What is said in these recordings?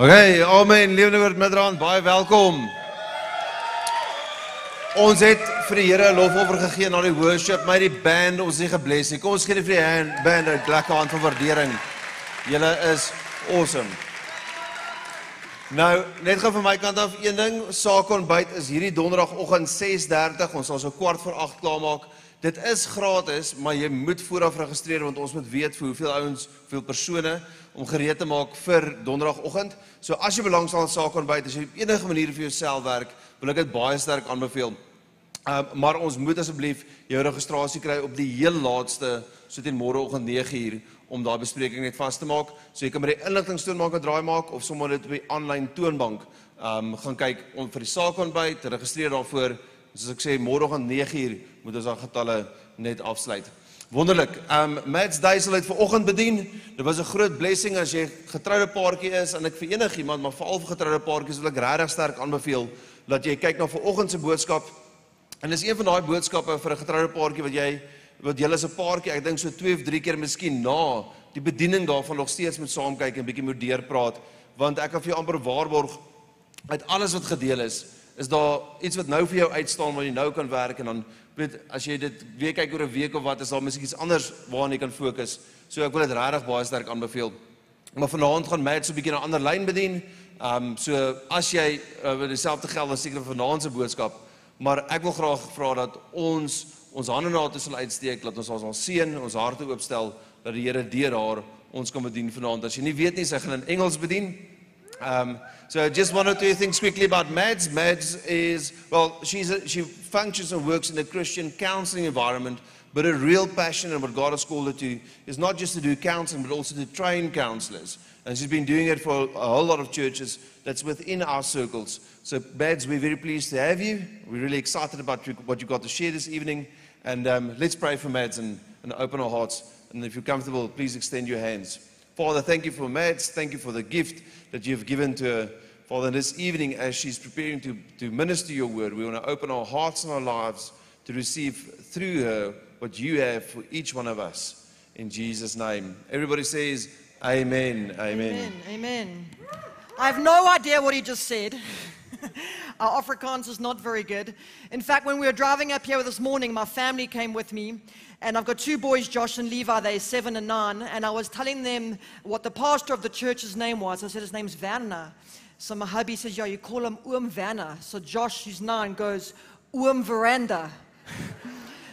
Okay, amen. Lewenwoord Midrand, baie welkom. Ons het vir die Here 'n lofoffer gegee na die worship, my die band, ons is gebless. Kom ons gee vir die hand, band 'n lekker hand van waardering. Julle is awesome. Nou, net gou van my kant af een ding, saak ontbyt is hierdie donderdagoggend 6:30, ons sal so kwart voor 8 klaarmaak. Dit is gratis, maar jy moet vooraf registreer want ons moet weet vir hoeveel ouens, hoeveel persone om gereed te maak vir donderdagoggend. So as jy belangstel aan sake ontbyt, as jy enige manier vir jouself werk, wil ek dit baie sterk aanbeveel. Um, maar ons moet asseblief jou registrasie kry op die heel laaste, so teen môreoggend 9uur om daai bespreking net vas te maak. So jy kan by die inligtingstoonbank 'n draai maak of sommer dit op die aanlyn toonbank um, gaan kyk om vir die saak ontbyt, registreer daarvoor soos ek sê môreoggend 9uur moet ons daai getalle net afsluit. Wonderlik. Um Mats Duisel het vanoggend bedien. Dit was 'n groot blessing as jy getroude paartjie is en ek vir enigiemand maar veral vir getroude paartjies wil ek regtig sterk aanbeveel dat jy kyk na vanoggend se boodskap. En dis een van daai boodskappe vir 'n getroude paartjie wat jy wat julle as 'n paartjie, ek dink so 2 of 3 keer miskien na die bediening daarvan nog steeds moet saam kyk en bietjie moet deurpraat want ek kan vir jou amper waarborg uit alles wat gedeel is is daar iets wat nou vir jou uitstaan wat jy nou kan werk en dan weet as jy dit weer kyk oor 'n week of wat is daar miskien iets anders waarna jy kan fokus. So ek wil dit regtig baie sterk aanbeveel. Maar vanaand gaan Matt so 'n bietjie 'n ander lyn bedien. Ehm um, so as jy uh, dieselfde geld as seker vanaand se boodskap, maar ek wil graag vra dat ons ons hande na toe sal uitsteek, dat ons ons seën, ons harte oopstel dat die Here deur haar ons kan bedien vanaand. As jy nie weet nie, sy gaan in Engels bedien. Um, so just one or two things quickly about Madz. Madz is, well, she's a, she functions and works in a Christian counseling environment, but her real passion and what God has called her to is not just to do counseling, but also to train counselors. And she's been doing it for a whole lot of churches that's within our circles. So, Madz, we're very pleased to have you. We're really excited about what you've got to share this evening. And um, let's pray for Madz and, and open our hearts. And if you're comfortable, please extend your hands. Father, thank you for Madz. Thank you for the gift that you've given to her. Father, this evening, as she's preparing to, to minister your word, we want to open our hearts and our lives to receive through her what you have for each one of us. In Jesus' name. Everybody says, Amen. Amen. Amen. Amen. I have no idea what he just said. Our Afrikaans is not very good. In fact, when we were driving up here this morning, my family came with me, and I've got two boys, Josh and Levi, they're seven and nine. And I was telling them what the pastor of the church's name was. I said, his name's Werner. So my hubby says, yeah, you call him Oom Werner. So Josh, who's nine, goes, Oom Veranda.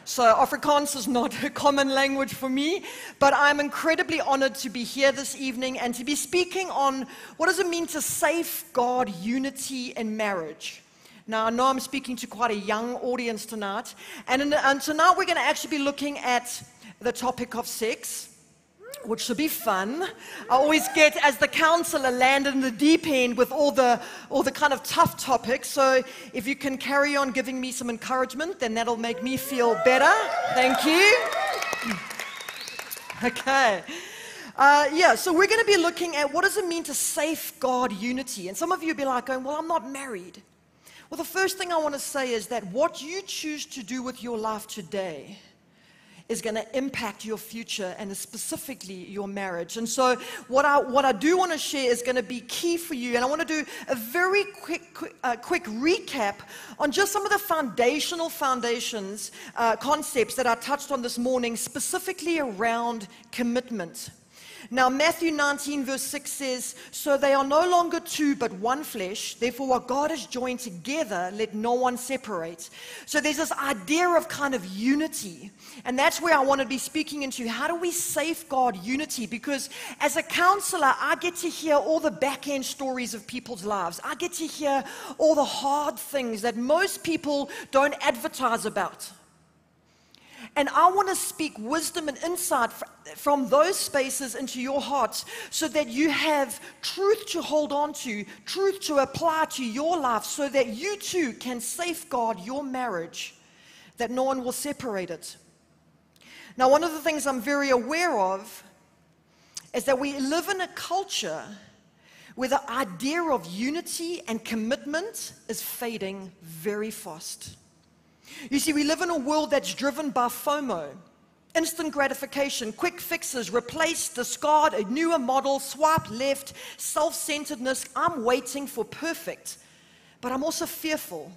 So Afrikaans is not a common language for me, but I'm incredibly honored to be here this evening and to be speaking on what does it mean to safeguard unity in marriage. Now, I know I'm speaking to quite a young audience tonight. And, in, and tonight we're going to actually be looking at the topic of sex, which should be fun. I always get, as the counselor, landed in the deep end with all the, all the kind of tough topics. So if you can carry on giving me some encouragement, then that'll make me feel better. Thank you. Okay. Uh, yeah, so we're going to be looking at what does it mean to safeguard unity. And some of you will be like going, well, I'm not married. Well, the first thing I want to say is that what you choose to do with your life today is going to impact your future and specifically your marriage. And so, what I, what I do want to share is going to be key for you. And I want to do a very quick, quick, uh, quick recap on just some of the foundational foundations, uh, concepts that I touched on this morning, specifically around commitment. Now, Matthew 19, verse 6 says, So they are no longer two, but one flesh. Therefore, what God has joined together, let no one separate. So there's this idea of kind of unity. And that's where I want to be speaking into. How do we safeguard unity? Because as a counselor, I get to hear all the back end stories of people's lives. I get to hear all the hard things that most people don't advertise about. And I want to speak wisdom and insight from those spaces into your hearts so that you have truth to hold on to, truth to apply to your life, so that you too can safeguard your marriage, that no one will separate it. Now, one of the things I'm very aware of is that we live in a culture where the idea of unity and commitment is fading very fast. You see, we live in a world that's driven by FOMO. instant gratification, quick fixes, replace, discard, a newer model, swipe left, self centeredness. I'm waiting for perfect, but I'm also fearful.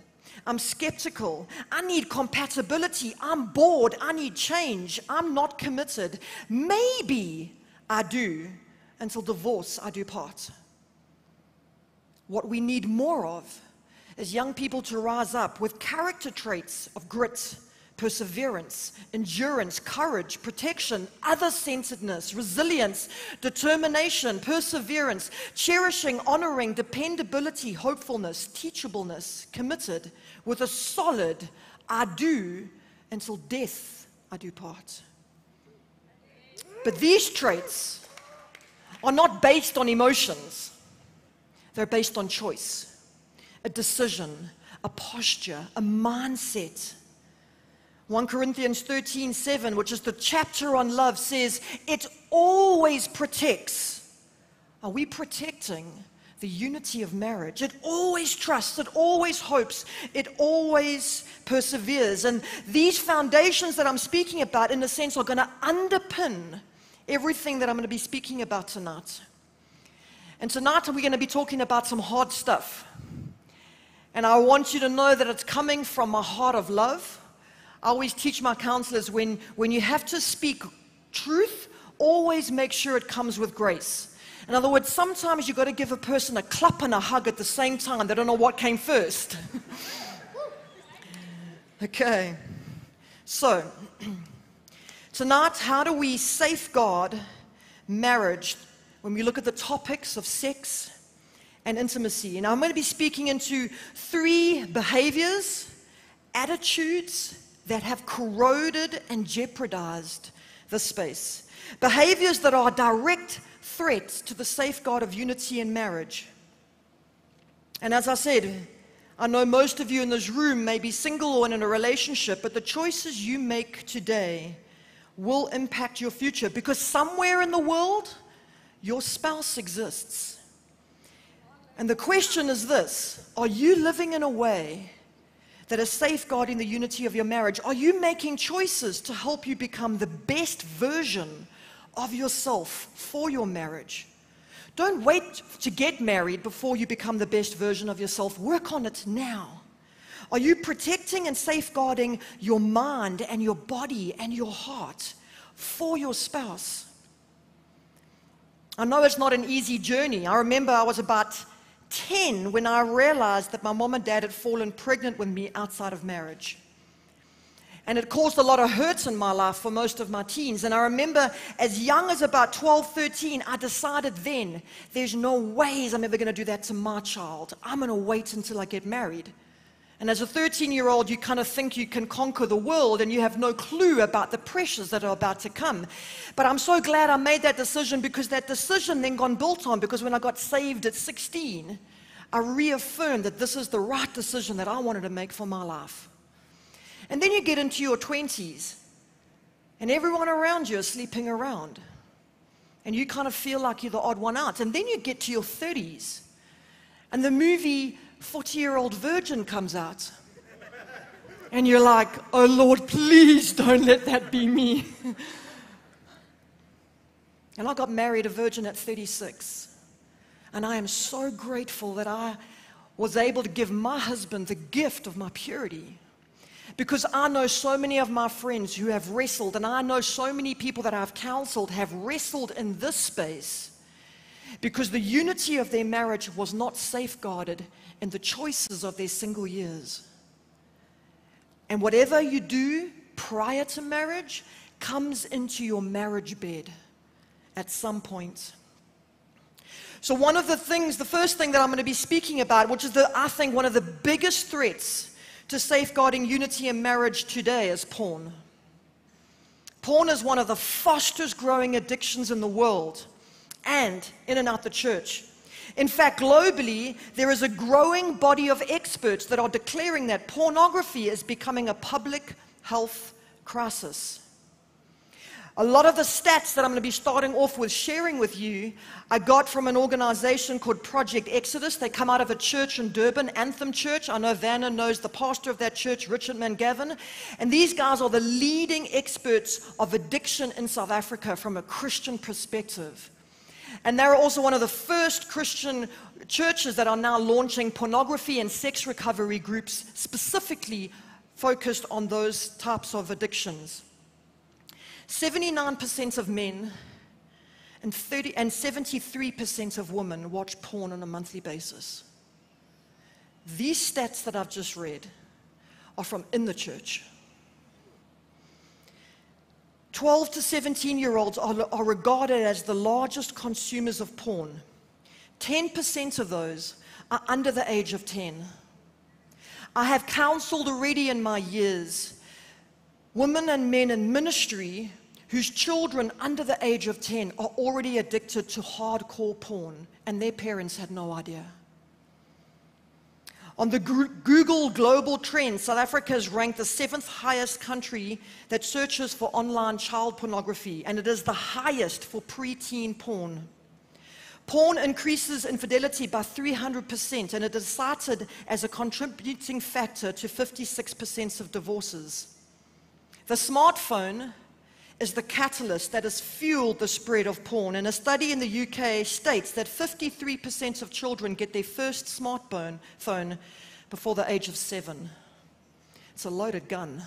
I'm skeptical. I need compatibility. I'm bored. I need change. I'm not committed. Maybe I do until divorce I do part. What we need more of is young people to rise up with character traits of grit, perseverance, endurance, courage, protection, other centeredness, resilience, determination, perseverance, cherishing, honoring, dependability, hopefulness, teachableness, committed with a solid I do until death I do part. But these traits are not based on emotions, they're based on choice, a decision, a posture, a mindset 1 Corinthians 13 7, which is the chapter on love, says, It always protects. Are we protecting the unity of marriage? It always trusts, it always hopes, it always perseveres. And these foundations that I'm speaking about, in a sense, are going to underpin everything that I'm going to be speaking about tonight. And tonight, we're going to be talking about some hard stuff. And I want you to know that it's coming from a heart of love I always teach my counselors when, when you have to speak truth, always make sure it comes with grace. In other words, sometimes you've got to give a person a clap and a hug at the same time. They don't know what came first. okay. So, tonight, how do we safeguard marriage when we look at the topics of sex and intimacy? And I'm going to be speaking into three behaviors, attitudes, that have corroded and jeopardized the space. Behaviors that are direct threats to the safeguard of unity in marriage. And as I said, I know most of you in this room may be single or in a relationship, but the choices you make today will impact your future because somewhere in the world, your spouse exists. And the question is this Are you living in a way that is safeguarding the unity of your marriage? Are you making choices to help you become the best version of yourself for your marriage? Don't wait to get married before you become the best version of yourself. Work on it now. Are you protecting and safeguarding your mind and your body and your heart for your spouse? I know it's not an easy journey. I remember I was about 10 when I realized that my mom and dad had fallen pregnant with me outside of marriage. And it caused a lot of hurts in my life for most of my teens. And I remember as young as about 12, 13, I decided then, there's no ways I'm ever going to do that to my child. I'm going to wait until I get married. And as a 13 year old, you kind of think you can conquer the world and you have no clue about the pressures that are about to come. But I'm so glad I made that decision because that decision then got built on because when I got saved at 16, I reaffirmed that this is the right decision that I wanted to make for my life. And then you get into your 20s and everyone around you is sleeping around. And you kind of feel like you're the odd one out. And then you get to your 30s and the movie 40 year old virgin comes out. And you're like, oh Lord, please don't let that be me. and I got married a virgin at 36. And I am so grateful that I was able to give my husband the gift of my purity. Because I know so many of my friends who have wrestled, and I know so many people that I've counseled have wrestled in this space because the unity of their marriage was not safeguarded in the choices of their single years. And whatever you do prior to marriage comes into your marriage bed at some point. So, one of the things, the first thing that I'm going to be speaking about, which is, the, I think, one of the biggest threats to safeguarding unity in marriage today, is porn. Porn is one of the fastest growing addictions in the world and in and out the church. In fact, globally, there is a growing body of experts that are declaring that pornography is becoming a public health crisis. A lot of the stats that I'm going to be starting off with sharing with you, I got from an organization called Project Exodus. They come out of a church in Durban, Anthem Church. I know Werner knows the pastor of that church, Richard Mangavin. And these guys are the leading experts of addiction in South Africa from a Christian perspective. And they're also one of the first Christian churches that are now launching pornography and sex recovery groups specifically focused on those types of addictions. 79% of men and, 30, and 73% of women watch porn on a monthly basis. These stats that I've just read are from in the church. 12 to 17 year olds are, are regarded as the largest consumers of porn. 10% of those are under the age of 10. I have counseled already in my years women and men in ministry whose children under the age of 10 are already addicted to hardcore porn and their parents had no idea. On the Google Global Trends, South Africa is ranked the seventh highest country that searches for online child pornography, and it is the highest for preteen porn. Porn increases infidelity by 300%, and it is cited as a contributing factor to 56% of divorces. The smartphone is the catalyst that has fueled the spread of porn. And a study in the UK states that 53% of children get their first smartphone phone before the age of seven. It's a loaded gun.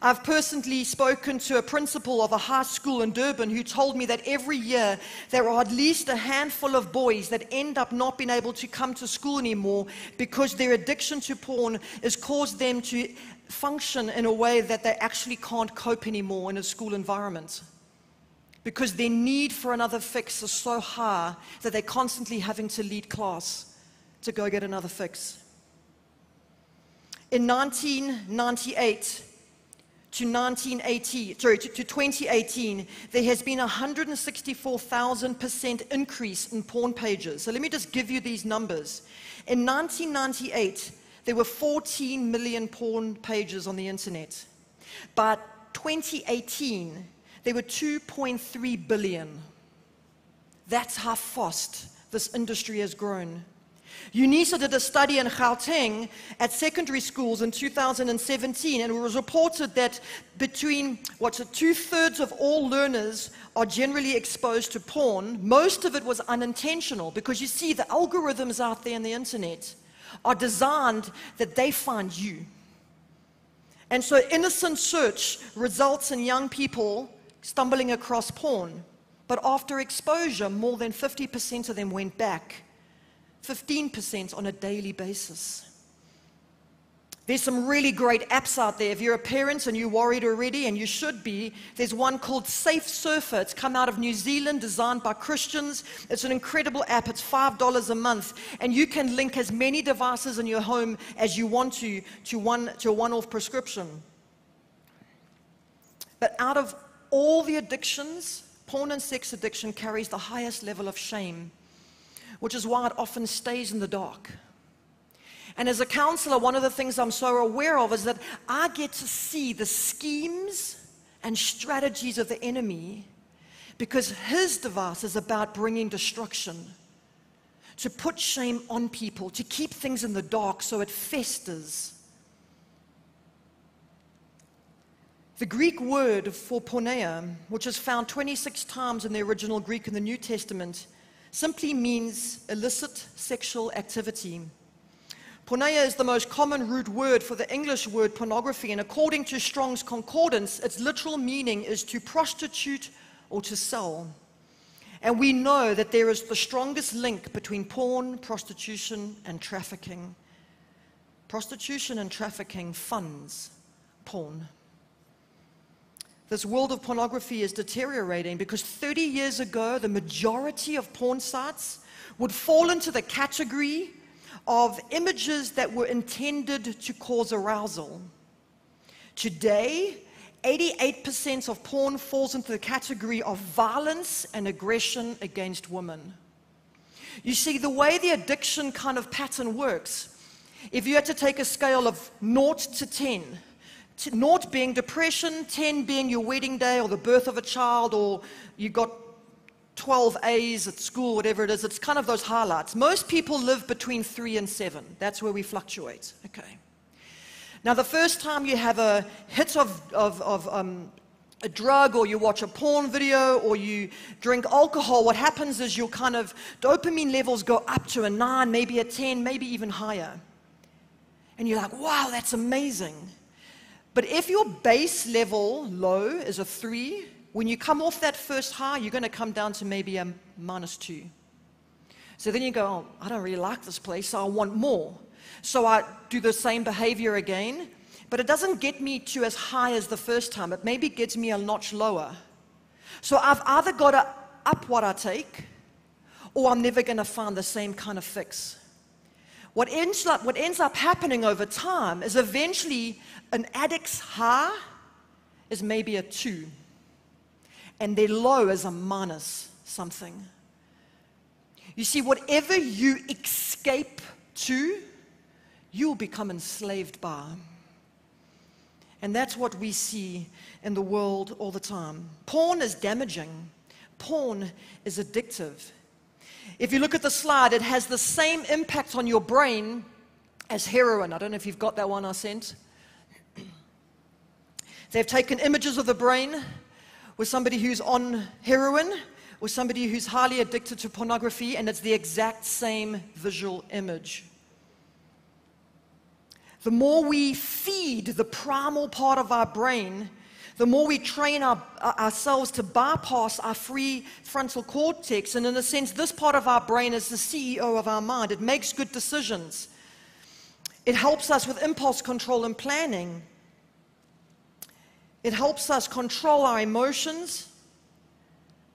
I've personally spoken to a principal of a high school in Durban who told me that every year there are at least a handful of boys that end up not being able to come to school anymore because their addiction to porn has caused them to function in a way that they actually can't cope anymore in a school environment. Because their need for another fix is so high that they're constantly having to lead class to go get another fix. In 1998 to 1980, sorry, to, to 2018, there has been a 164,000% increase in porn pages. So let me just give you these numbers. In 1998, there were 14 million porn pages on the internet. By 2018, there were 2.3 billion. That's how fast this industry has grown. UNISA did a study in Gauteng at secondary schools in 2017, and it was reported that between what's two thirds of all learners are generally exposed to porn. Most of it was unintentional because you see the algorithms out there on the internet are designed that they find you. And so innocent search results in young people stumbling across porn. But after exposure, more than 50% of them went back, 15% on a daily basis. There's some really great apps out there. If you're a parent and you're worried already, and you should be, there's one called Safe Surfer. It's come out of New Zealand, designed by Christians. It's an incredible app. It's $5 a month. And you can link as many devices in your home as you want to to, one, to a one off prescription. But out of all the addictions, porn and sex addiction carries the highest level of shame, which is why it often stays in the dark. And as a counselor, one of the things I'm so aware of is that I get to see the schemes and strategies of the enemy because his device is about bringing destruction, to put shame on people, to keep things in the dark so it festers. The Greek word for porneia, which is found 26 times in the original Greek in the New Testament, simply means illicit sexual activity. Porneia is the most common root word for the English word pornography, and according to Strong's Concordance, its literal meaning is to prostitute or to sell. And we know that there is the strongest link between porn, prostitution, and trafficking. Prostitution and trafficking funds porn. This world of pornography is deteriorating because 30 years ago, the majority of porn sites would fall into the category of images that were intended to cause arousal. Today, 88% of porn falls into the category of violence and aggression against women. You see, the way the addiction kind of pattern works, if you had to take a scale of 0 to 10, T- naught being depression, 10 being your wedding day or the birth of a child, or you got 12 A's at school, whatever it is. It's kind of those highlights. Most people live between three and seven. That's where we fluctuate. Okay. Now, the first time you have a hit of, of, of um, a drug or you watch a porn video or you drink alcohol, what happens is your kind of dopamine levels go up to a nine, maybe a 10, maybe even higher. And you're like, wow, that's amazing. But if your base level low is a three, when you come off that first high, you're going to come down to maybe a minus two. So then you go, oh, I don't really like this place, so I want more. So I do the same behavior again, but it doesn't get me to as high as the first time. It maybe gets me a notch lower. So I've either got to up what I take, or I'm never going to find the same kind of fix. What ends, up, what ends up happening over time is eventually an addict's high is maybe a two and their low is a minus something. You see, whatever you escape to, you will become enslaved by. And that's what we see in the world all the time. Porn is damaging, porn is addictive. If you look at the slide, it has the same impact on your brain as heroin. I don't know if you've got that one I sent. They've taken images of the brain with somebody who's on heroin or somebody who's highly addicted to pornography, and it's the exact same visual image. The more we feed the primal part of our brain, the more we train our, ourselves to bypass our free frontal cortex. And in a sense, this part of our brain is the CEO of our mind. It makes good decisions, it helps us with impulse control and planning. It helps us control our emotions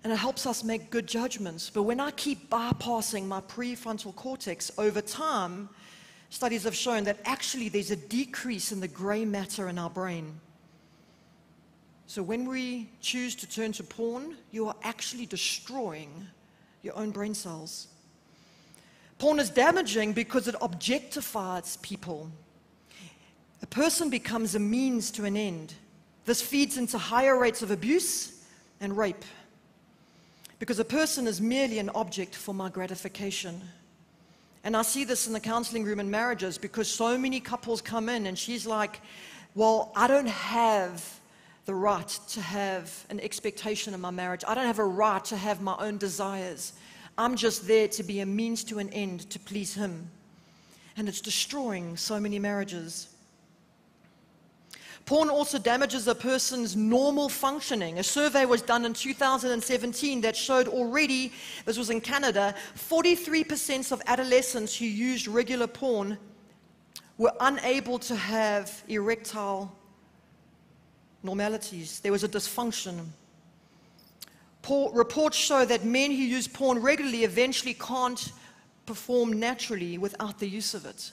and it helps us make good judgments. But when I keep bypassing my prefrontal cortex over time, studies have shown that actually there's a decrease in the gray matter in our brain. So when we choose to turn to porn, you are actually destroying your own brain cells. Porn is damaging because it objectifies people. A person becomes a means to an end. This feeds into higher rates of abuse and rape because a person is merely an object for my gratification. And I see this in the counseling room in marriages because so many couples come in and she's like, Well, I don't have the right to have an expectation in my marriage. I don't have a right to have my own desires. I'm just there to be a means to an end to please Him. And it's destroying so many marriages. Porn also damages a person's normal functioning. A survey was done in 2017 that showed already, this was in Canada, 43% of adolescents who used regular porn were unable to have erectile normalities. There was a dysfunction. reports show that men who use porn regularly eventually can't perform naturally without the use of it.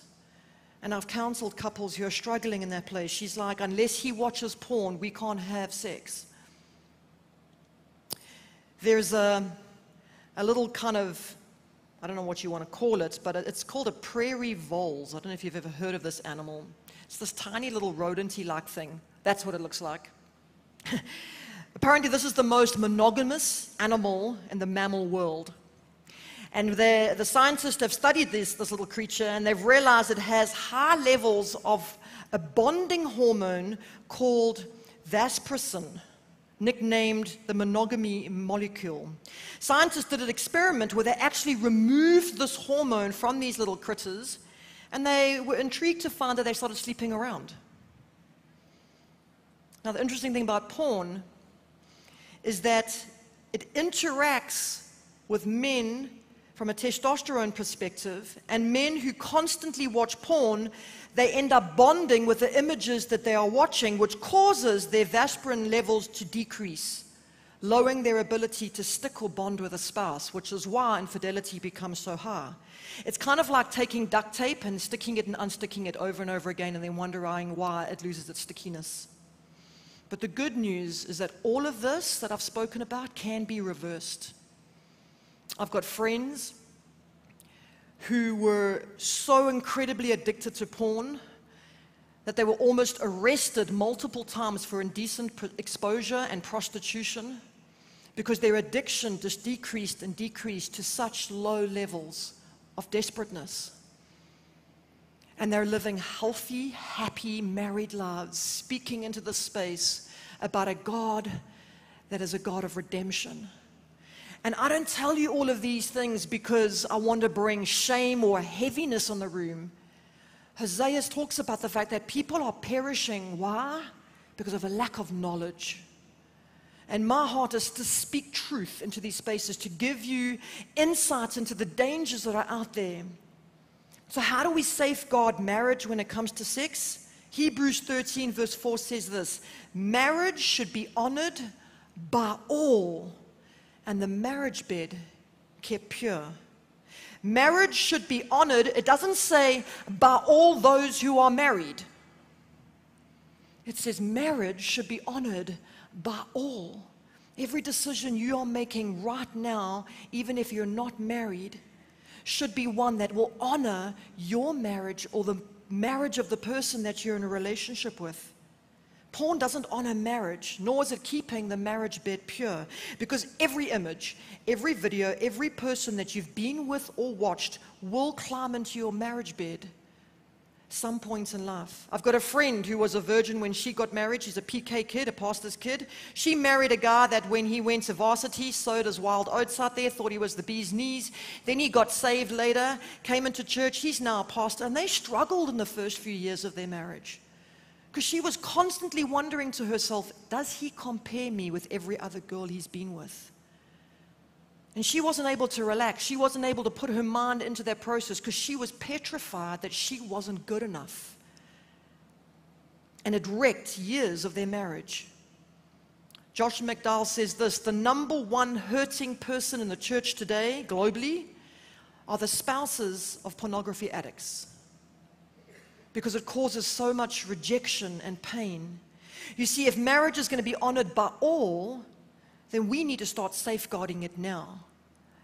And I've counseled couples who are struggling in that place. She's like, unless he watches porn, we can't have sex. There's a, a little kind of, I don't know what you want to call it, but it's called a prairie voles. I don't know if you've ever heard of this animal. It's this tiny little rodenty like thing. That's what it looks like. Apparently, this is the most monogamous animal in the mammal world. And the, scientists have studied this, this little creature and they've realized it has high levels of a bonding hormone called vasopressin, nicknamed the monogamy molecule. Scientists did an experiment where they actually removed this hormone from these little critters and they were intrigued to find that they started sleeping around. Now, the interesting thing about porn is that it interacts with men from a testosterone perspective, and men who constantly watch porn, they end up bonding with the images that they are watching, which causes their vasopressin levels to decrease, lowering their ability to stick or bond with a spouse, which is why infidelity becomes so high. It's kind of like taking duct tape and sticking it and unsticking it over and over again and then wondering why it loses its stickiness. But the good news is that all of this that I've spoken about can be reversed. I've got friends who were so incredibly addicted to porn that they were almost arrested multiple times for indecent exposure and prostitution because their addiction just decreased and decreased to such low levels of desperateness. And they're living healthy, happy, married lives, speaking into the space about a God that is a God of redemption. And I don't tell you all of these things because I want to bring shame or heaviness on the room. Hosea talks about the fact that people are perishing. Why? Because of a lack of knowledge. And my heart is to speak truth into these spaces, to give you insights into the dangers that are out there. So, how do we safeguard marriage when it comes to sex? Hebrews 13, verse 4 says this Marriage should be honored by all, and the marriage bed kept pure. Marriage should be honored. It doesn't say by all those who are married. It says marriage should be honored by all. Every decision you are making right now, even if you're not married, should be one that will honor your marriage or the marriage of the person that you're in a relationship with. Porn doesn't honor marriage, nor is it keeping the marriage bed pure. Because every image, every video, every person that you've been with or watched will climb into your marriage bed some points in life. I've got a friend who was a virgin when she got married. She's a PK kid, a pastor's kid. She married a guy that when he went to varsity sowed his wild oats out there, thought he was the bee's knees. Then he got saved later, came into church. He's now a pastor. And they struggled in the first few years of their marriage. Because she was constantly wondering to herself, does he compare me with every other girl he's been with? And she wasn't able to relax. She wasn't able to put her mind into that process because she was petrified that she wasn't good enough. And it wrecked years of their marriage. Josh McDowell says this the number one hurting person in the church today, globally, are the spouses of pornography addicts because it causes so much rejection and pain. You see, if marriage is going to be honored by all, then we need to start safeguarding it now.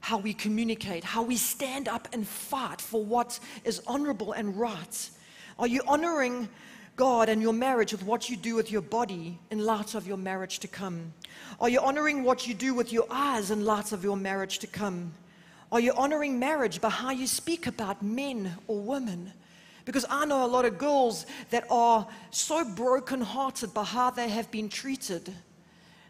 How we communicate, how we stand up and fight for what is honorable and right. Are you honoring God and your marriage with what you do with your body in light of your marriage to come? Are you honoring what you do with your eyes in light of your marriage to come? Are you honoring marriage by how you speak about men or women? Because I know a lot of girls that are so brokenhearted by how they have been treated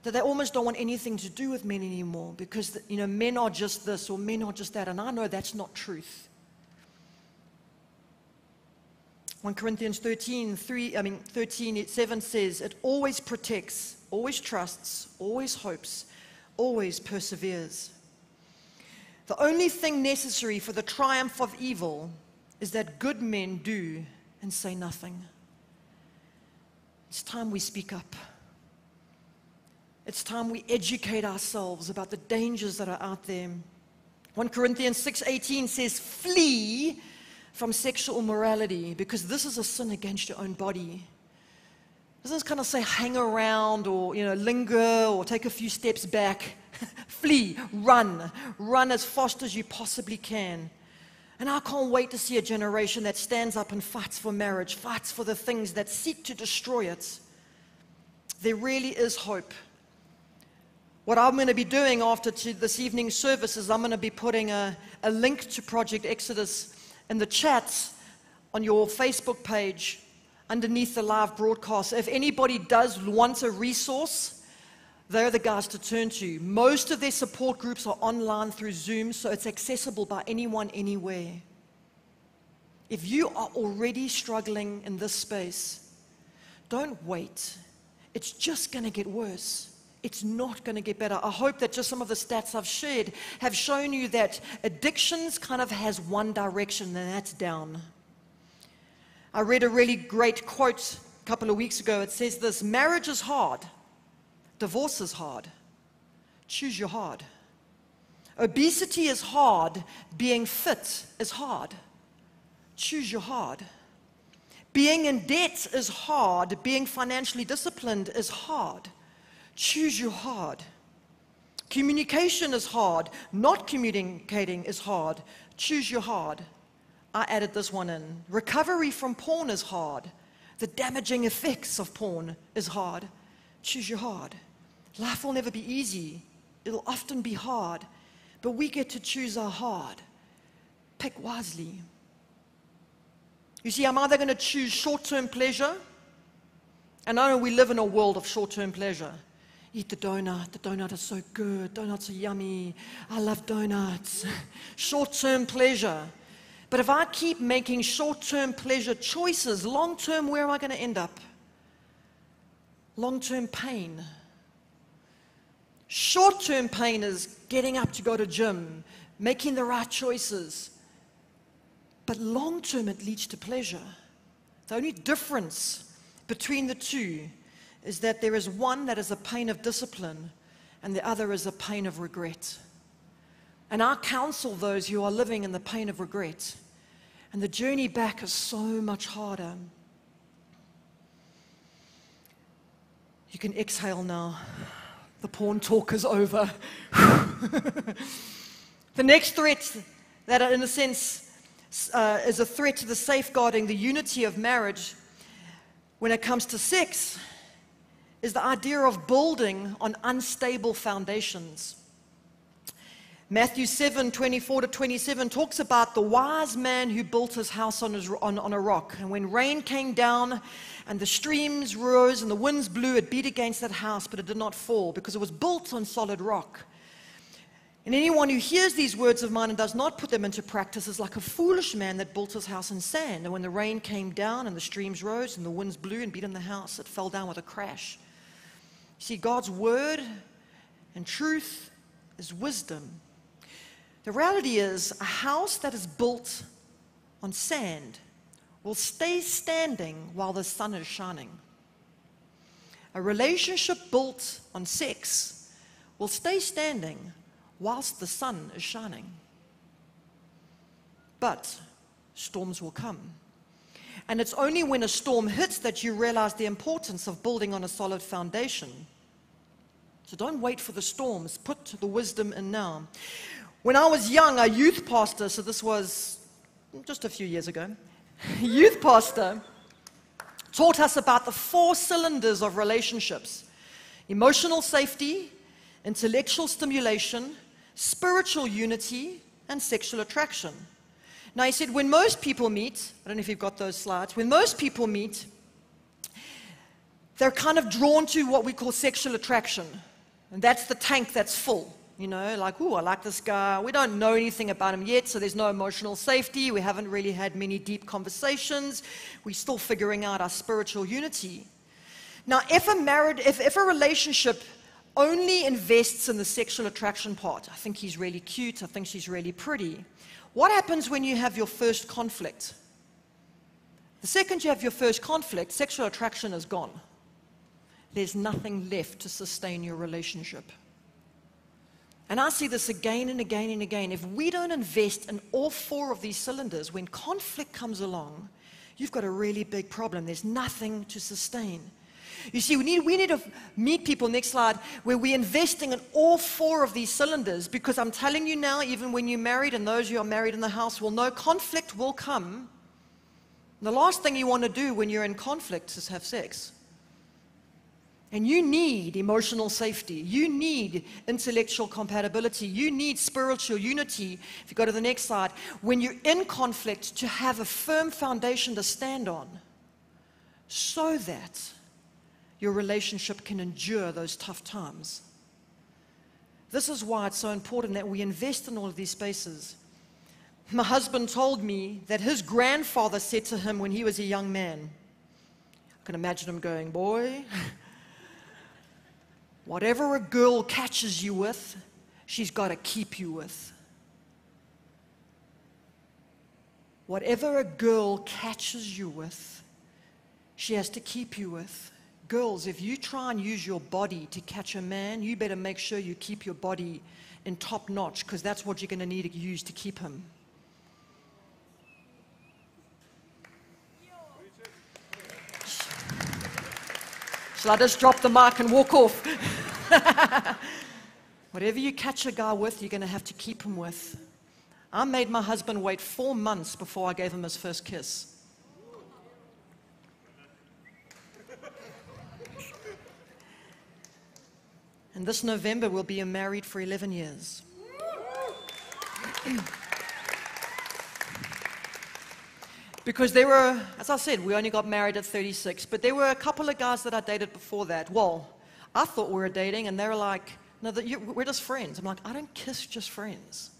that they almost don't want anything to do with men anymore because you know men are just this or men are just that and I know that's not truth. 1 Corinthians 13, 3, I mean 13, 7 says, it always protects, always trusts, always hopes, always perseveres. The only thing necessary for the triumph of evil is that good men do and say nothing. It's time we speak up. It's time we educate ourselves about the dangers that are out there. 1 Corinthians 6:18 says, "Flee from sexual immorality because this is a sin against your own body." Doesn't kind of say hang around or you know linger or take a few steps back. Flee, run, run as fast as you possibly can. And I can't wait to see a generation that stands up and fights for marriage, fights for the things that seek to destroy it. There really is hope. What I'm going to be doing after this evening's service is I'm going to be putting a, a link to Project Exodus in the chat on your Facebook page underneath the live broadcast. If anybody does want a resource, they're the guys to turn to. Most of their support groups are online through Zoom, so it's accessible by anyone, anywhere. If you are already struggling in this space, don't wait. It's just going to get worse. It's not going to get better. I hope that just some of the stats I've shared have shown you that addictions kind of has one direction, and that's down. I read a really great quote a couple of weeks ago. It says this Marriage is hard Divorce is hard. Choose your hard. Obesity is hard. Being fit is hard. Choose your hard. Being in debt is hard. Being financially disciplined is hard. Choose your hard. Communication is hard. Not communicating is hard. Choose your hard. I added this one in. Recovery from porn is hard. The damaging effects of porn is hard. Choose your hard. Life will never be easy, it'll often be hard, but we get to choose our hard. Pick wisely. You see, I'm either going to choose short term pleasure, and I know we live in a world of short term pleasure. Eat the donut. The donut is so good. Donuts are yummy. I love donuts. short term pleasure. But if I keep making short term pleasure choices, long term, where am I going to end up? Long term pain. Short term pain is getting up to go to gym, making the right choices. But long term, it leads to pleasure. The only difference between the two is that there is one that is a pain of discipline and the other is a pain of regret. And I counsel those who are living in the pain of regret. And the journey back is so much harder. You can exhale now. The porn talk is over. the next threat that, in a sense, uh, is a threat to the safeguarding the unity of marriage when it comes to sex is the idea of building on unstable foundations. Matthew 7 24 to 27 talks about the wise man who built his house on, his, on, on a rock. And when rain came down and the streams rose and the winds blew, it beat against that house, but it did not fall because it was built on solid rock. And anyone who hears these words of mine and does not put them into practice is like a foolish man that built his house in sand. And when the rain came down and the streams rose and the winds blew and beat on the house, it fell down with a crash. See, God's word and truth is wisdom. The reality is, a house that is built on sand will stay standing while the sun is shining. A relationship built on sex will stay standing whilst the sun is shining. But storms will come. And it's only when a storm hits that you realize the importance of building on a solid foundation. So don't wait for the storms, put the wisdom in now. When I was young, a youth pastor, so this was just a few years ago, youth pastor taught us about the four cylinders of relationships emotional safety, intellectual stimulation, spiritual unity, and sexual attraction. Now, he said, when most people meet, I don't know if you've got those slides, when most people meet, they're kind of drawn to what we call sexual attraction. And that's the tank that's full. You know, like, oh, I like this guy. We don't know anything about him yet, so there's no emotional safety. We haven't really had many deep conversations. We're still figuring out our spiritual unity. Now, if a married, if, if a relationship only invests in the sexual attraction part. I think he's really cute. I think she's really pretty. What happens when you have your first conflict? The second you have your first conflict, sexual attraction is gone. There's nothing left to sustain your relationship. And I see this again and again and again. If we don't invest in all four of these cylinders, when conflict comes along, you've got a really big problem. There's nothing to sustain. You see, we need, we need to meet people, next slide, where we're investing in all four of these cylinders because I'm telling you now, even when you're married, and those who are married in the house will know conflict will come. The last thing you want to do when you're in conflict is have sex. And you need emotional safety. You need intellectual compatibility. You need spiritual unity. If you go to the next slide, when you're in conflict, to have a firm foundation to stand on so that your relationship can endure those tough times. This is why it's so important that we invest in all of these spaces. My husband told me that his grandfather said to him when he was a young man, I can imagine him going, Boy, whatever a girl catches you with, she's got to keep you with. Whatever a girl catches you with, she has to keep you with. Girls, if you try and use your body to catch a man, you better make sure you keep your body in top notch because that's what you're going to need to use to keep him. Shall I just drop the mic and walk off? Whatever you catch a guy with, you're going to have to keep him with. I made my husband wait four months before I gave him his first kiss. And this November, we'll be married for 11 years. because there were, as I said, we only got married at 36, but there were a couple of guys that I dated before that. Well, I thought we were dating, and they were like, no, you, we're just friends. I'm like, I don't kiss just friends.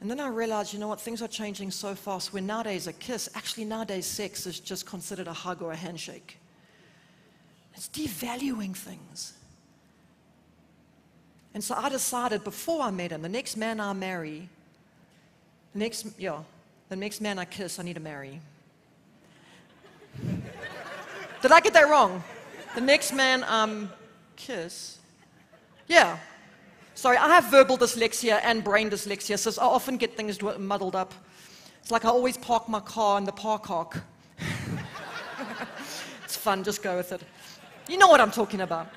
And then I realized, you know what, things are changing so fast where nowadays a kiss, actually nowadays sex is just considered a hug or a handshake. It's devaluing things. And so I decided before I met him, the next man I marry, the next, yeah, the next man I kiss, I need to marry. Did I get that wrong? The next man um kiss. Yeah. Sorry, I have verbal dyslexia and brain dyslexia, so I often get things muddled up. It's like I always park my car in the park hawk. it's fun, just go with it. You know what I'm talking about.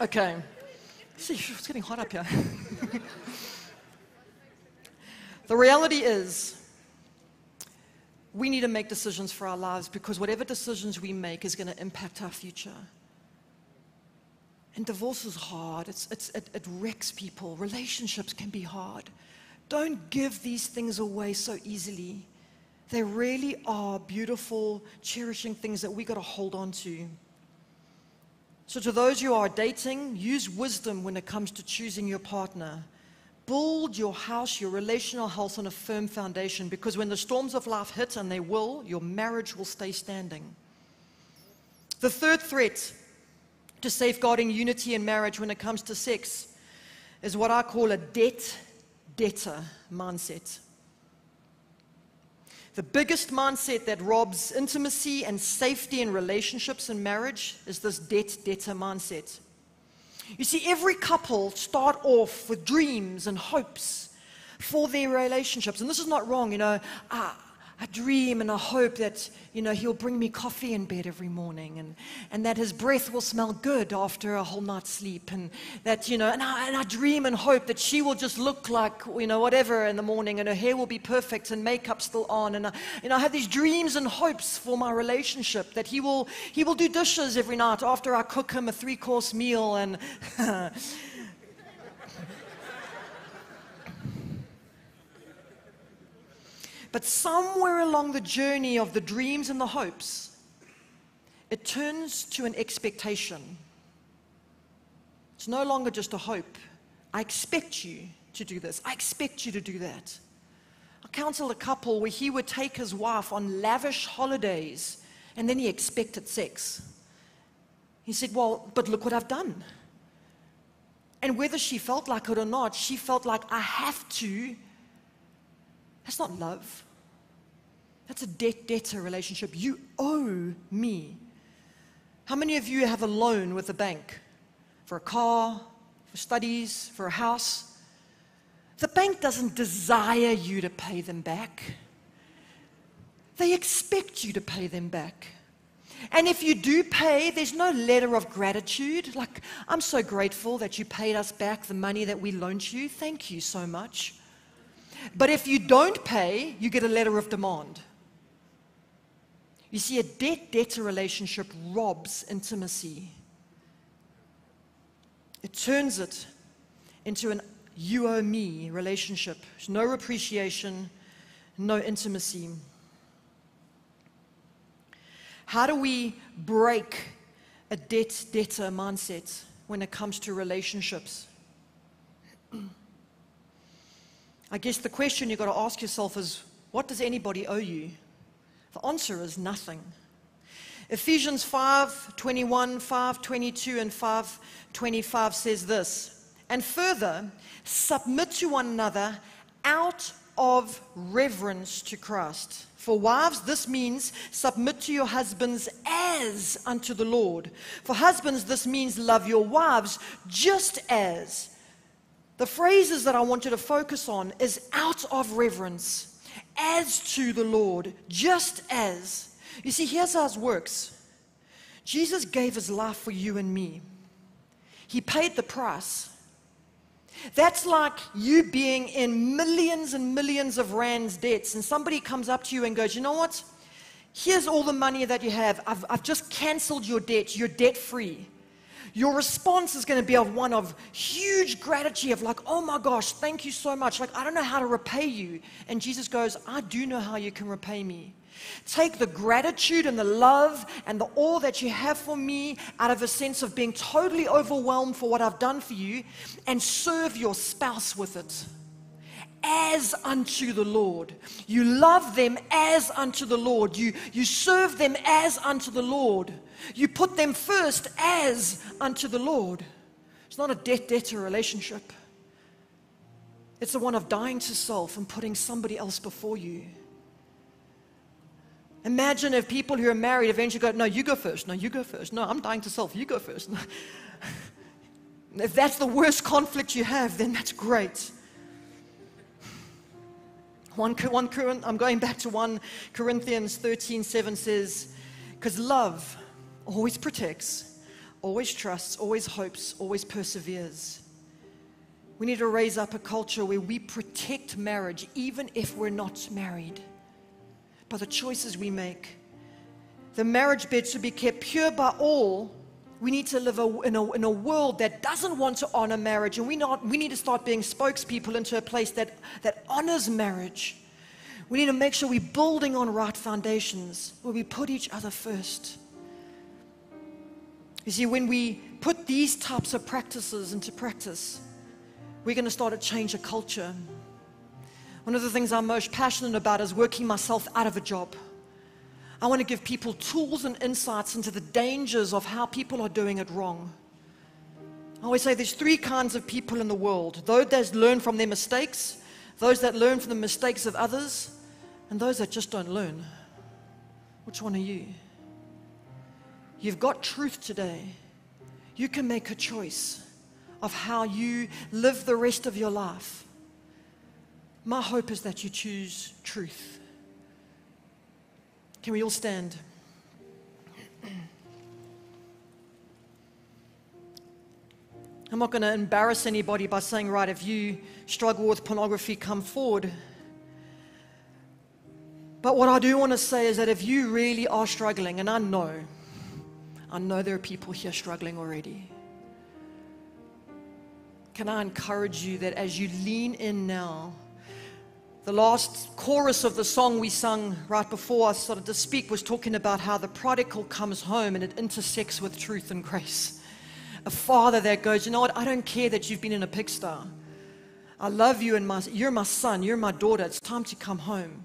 Okay. See, it's getting hot up here. the reality is, we need to make decisions for our lives because whatever decisions we make is going to impact our future. And divorce is hard, it's, it's, it, it wrecks people. Relationships can be hard. Don't give these things away so easily. They really are beautiful, cherishing things that we got to hold on to. So, to those who are dating, use wisdom when it comes to choosing your partner. Build your house, your relational house on a firm foundation because when the storms of life hit, and they will, your marriage will stay standing. The third threat to safeguarding unity in marriage when it comes to sex is what I call a debt debtor mindset. The biggest mindset that robs intimacy and safety in relationships and marriage is this debt debtor mindset. You see, every couple start off with dreams and hopes for their relationships. And this is not wrong, you know. I, I dream and I hope that, you know, he'll bring me coffee in bed every morning and, and that his breath will smell good after a whole night's sleep. And that, you know, and I, and I dream and hope that she will just look like, you know, whatever in the morning and her hair will be perfect and makeup still on. And, I, you know, I have these dreams and hopes for my relationship that he will, he will do dishes every night after I cook him a three course meal and. But somewhere along the journey of the dreams and the hopes, it turns to an expectation. It's no longer just a hope. I expect you to do this. I expect you to do that. I counseled a couple where he would take his wife on lavish holidays and then he expected sex. He said, Well, but look what I've done. And whether she felt like it or not, she felt like I have to that's not love. That's a debt debtor relationship. You owe me. How many of you have a loan with a bank for a car, for studies, for a house? The bank doesn't desire you to pay them back. They expect you to pay them back. And if you do pay, there's no letter of gratitude. Like, I'm so grateful that you paid us back the money that we loaned you. Thank you so much. But if you don't pay, you get a letter of demand. You see, a debt debtor relationship robs intimacy. It turns it into an you owe me relationship. There's no appreciation, no intimacy. How do we break a debt debtor mindset when it comes to relationships? I guess the question you've got to ask yourself is what does anybody owe you? The answer is nothing. Ephesians 5 21, 5 22, and 5 25 says this. And further, submit to one another out of reverence to Christ. For wives, this means submit to your husbands as unto the Lord. For husbands, this means love your wives just as the phrases that I want you to focus on is out of reverence, as to the Lord, just as. You see, here's how it works Jesus gave his life for you and me, he paid the price. That's like you being in millions and millions of rands debts, and somebody comes up to you and goes, You know what? Here's all the money that you have. I've, I've just canceled your debt. You're debt free. Your response is going to be of one of huge gratitude, of like, oh my gosh, thank you so much. Like, I don't know how to repay you. And Jesus goes, I do know how you can repay me. Take the gratitude and the love and the awe that you have for me out of a sense of being totally overwhelmed for what I've done for you and serve your spouse with it as unto the Lord. You love them as unto the Lord. You, you serve them as unto the Lord. You put them first as unto the Lord. It's not a debt debtor relationship, it's the one of dying to self and putting somebody else before you. Imagine if people who are married eventually go, No, you go first. No, you go first. No, I'm dying to self. You go first. if that's the worst conflict you have, then that's great. One, one, I'm going back to 1 Corinthians 13 7 says, Because love always protects, always trusts, always hopes, always perseveres. We need to raise up a culture where we protect marriage even if we're not married by the choices we make. The marriage bed should be kept pure by all. We need to live in a, in a world that doesn't want to honor marriage, and we, not, we need to start being spokespeople into a place that, that honors marriage. We need to make sure we're building on right foundations where we put each other first. You see, when we put these types of practices into practice, we're going to start to change a culture. One of the things I'm most passionate about is working myself out of a job. I want to give people tools and insights into the dangers of how people are doing it wrong. I always say there's three kinds of people in the world those that learn from their mistakes, those that learn from the mistakes of others, and those that just don't learn. Which one are you? You've got truth today. You can make a choice of how you live the rest of your life. My hope is that you choose truth. Can we all stand? I'm not going to embarrass anybody by saying, right, if you struggle with pornography, come forward. But what I do want to say is that if you really are struggling, and I know, I know there are people here struggling already. Can I encourage you that as you lean in now, the last chorus of the song we sung right before I started to speak was talking about how the prodigal comes home and it intersects with truth and grace. A father that goes, You know what? I don't care that you've been in a pigsty. I love you and my, you're my son, you're my daughter. It's time to come home.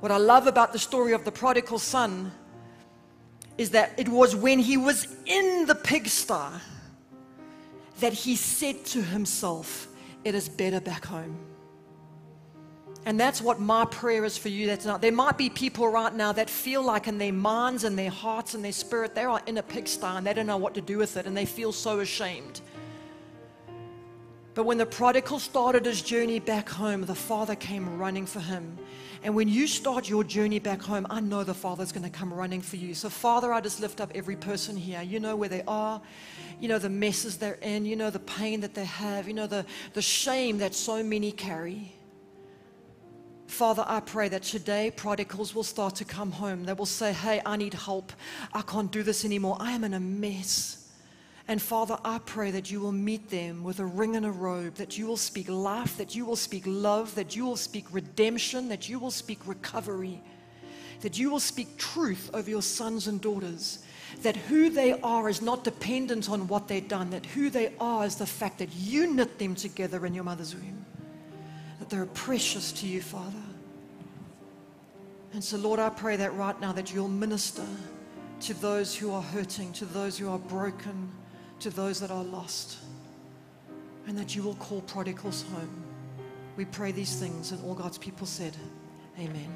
What I love about the story of the prodigal son is that it was when he was in the pigsty that he said to himself, It is better back home. And that's what my prayer is for you. That's not. There might be people right now that feel like in their minds and their hearts and their spirit, they are in a pigsty and they don't know what to do with it and they feel so ashamed. But when the prodigal started his journey back home, the father came running for him. And when you start your journey back home, I know the Father's going to come running for you. So, Father, I just lift up every person here. You know where they are. You know the messes they're in. You know the pain that they have. You know the, the shame that so many carry. Father, I pray that today prodigals will start to come home. They will say, Hey, I need help. I can't do this anymore. I am in a mess. And Father, I pray that you will meet them with a ring and a robe, that you will speak life, that you will speak love, that you will speak redemption, that you will speak recovery, that you will speak truth over your sons and daughters, that who they are is not dependent on what they've done, that who they are is the fact that you knit them together in your mother's womb that they're precious to you, Father. And so, Lord, I pray that right now that you'll minister to those who are hurting, to those who are broken, to those that are lost, and that you will call prodigals home. We pray these things, and all God's people said, Amen.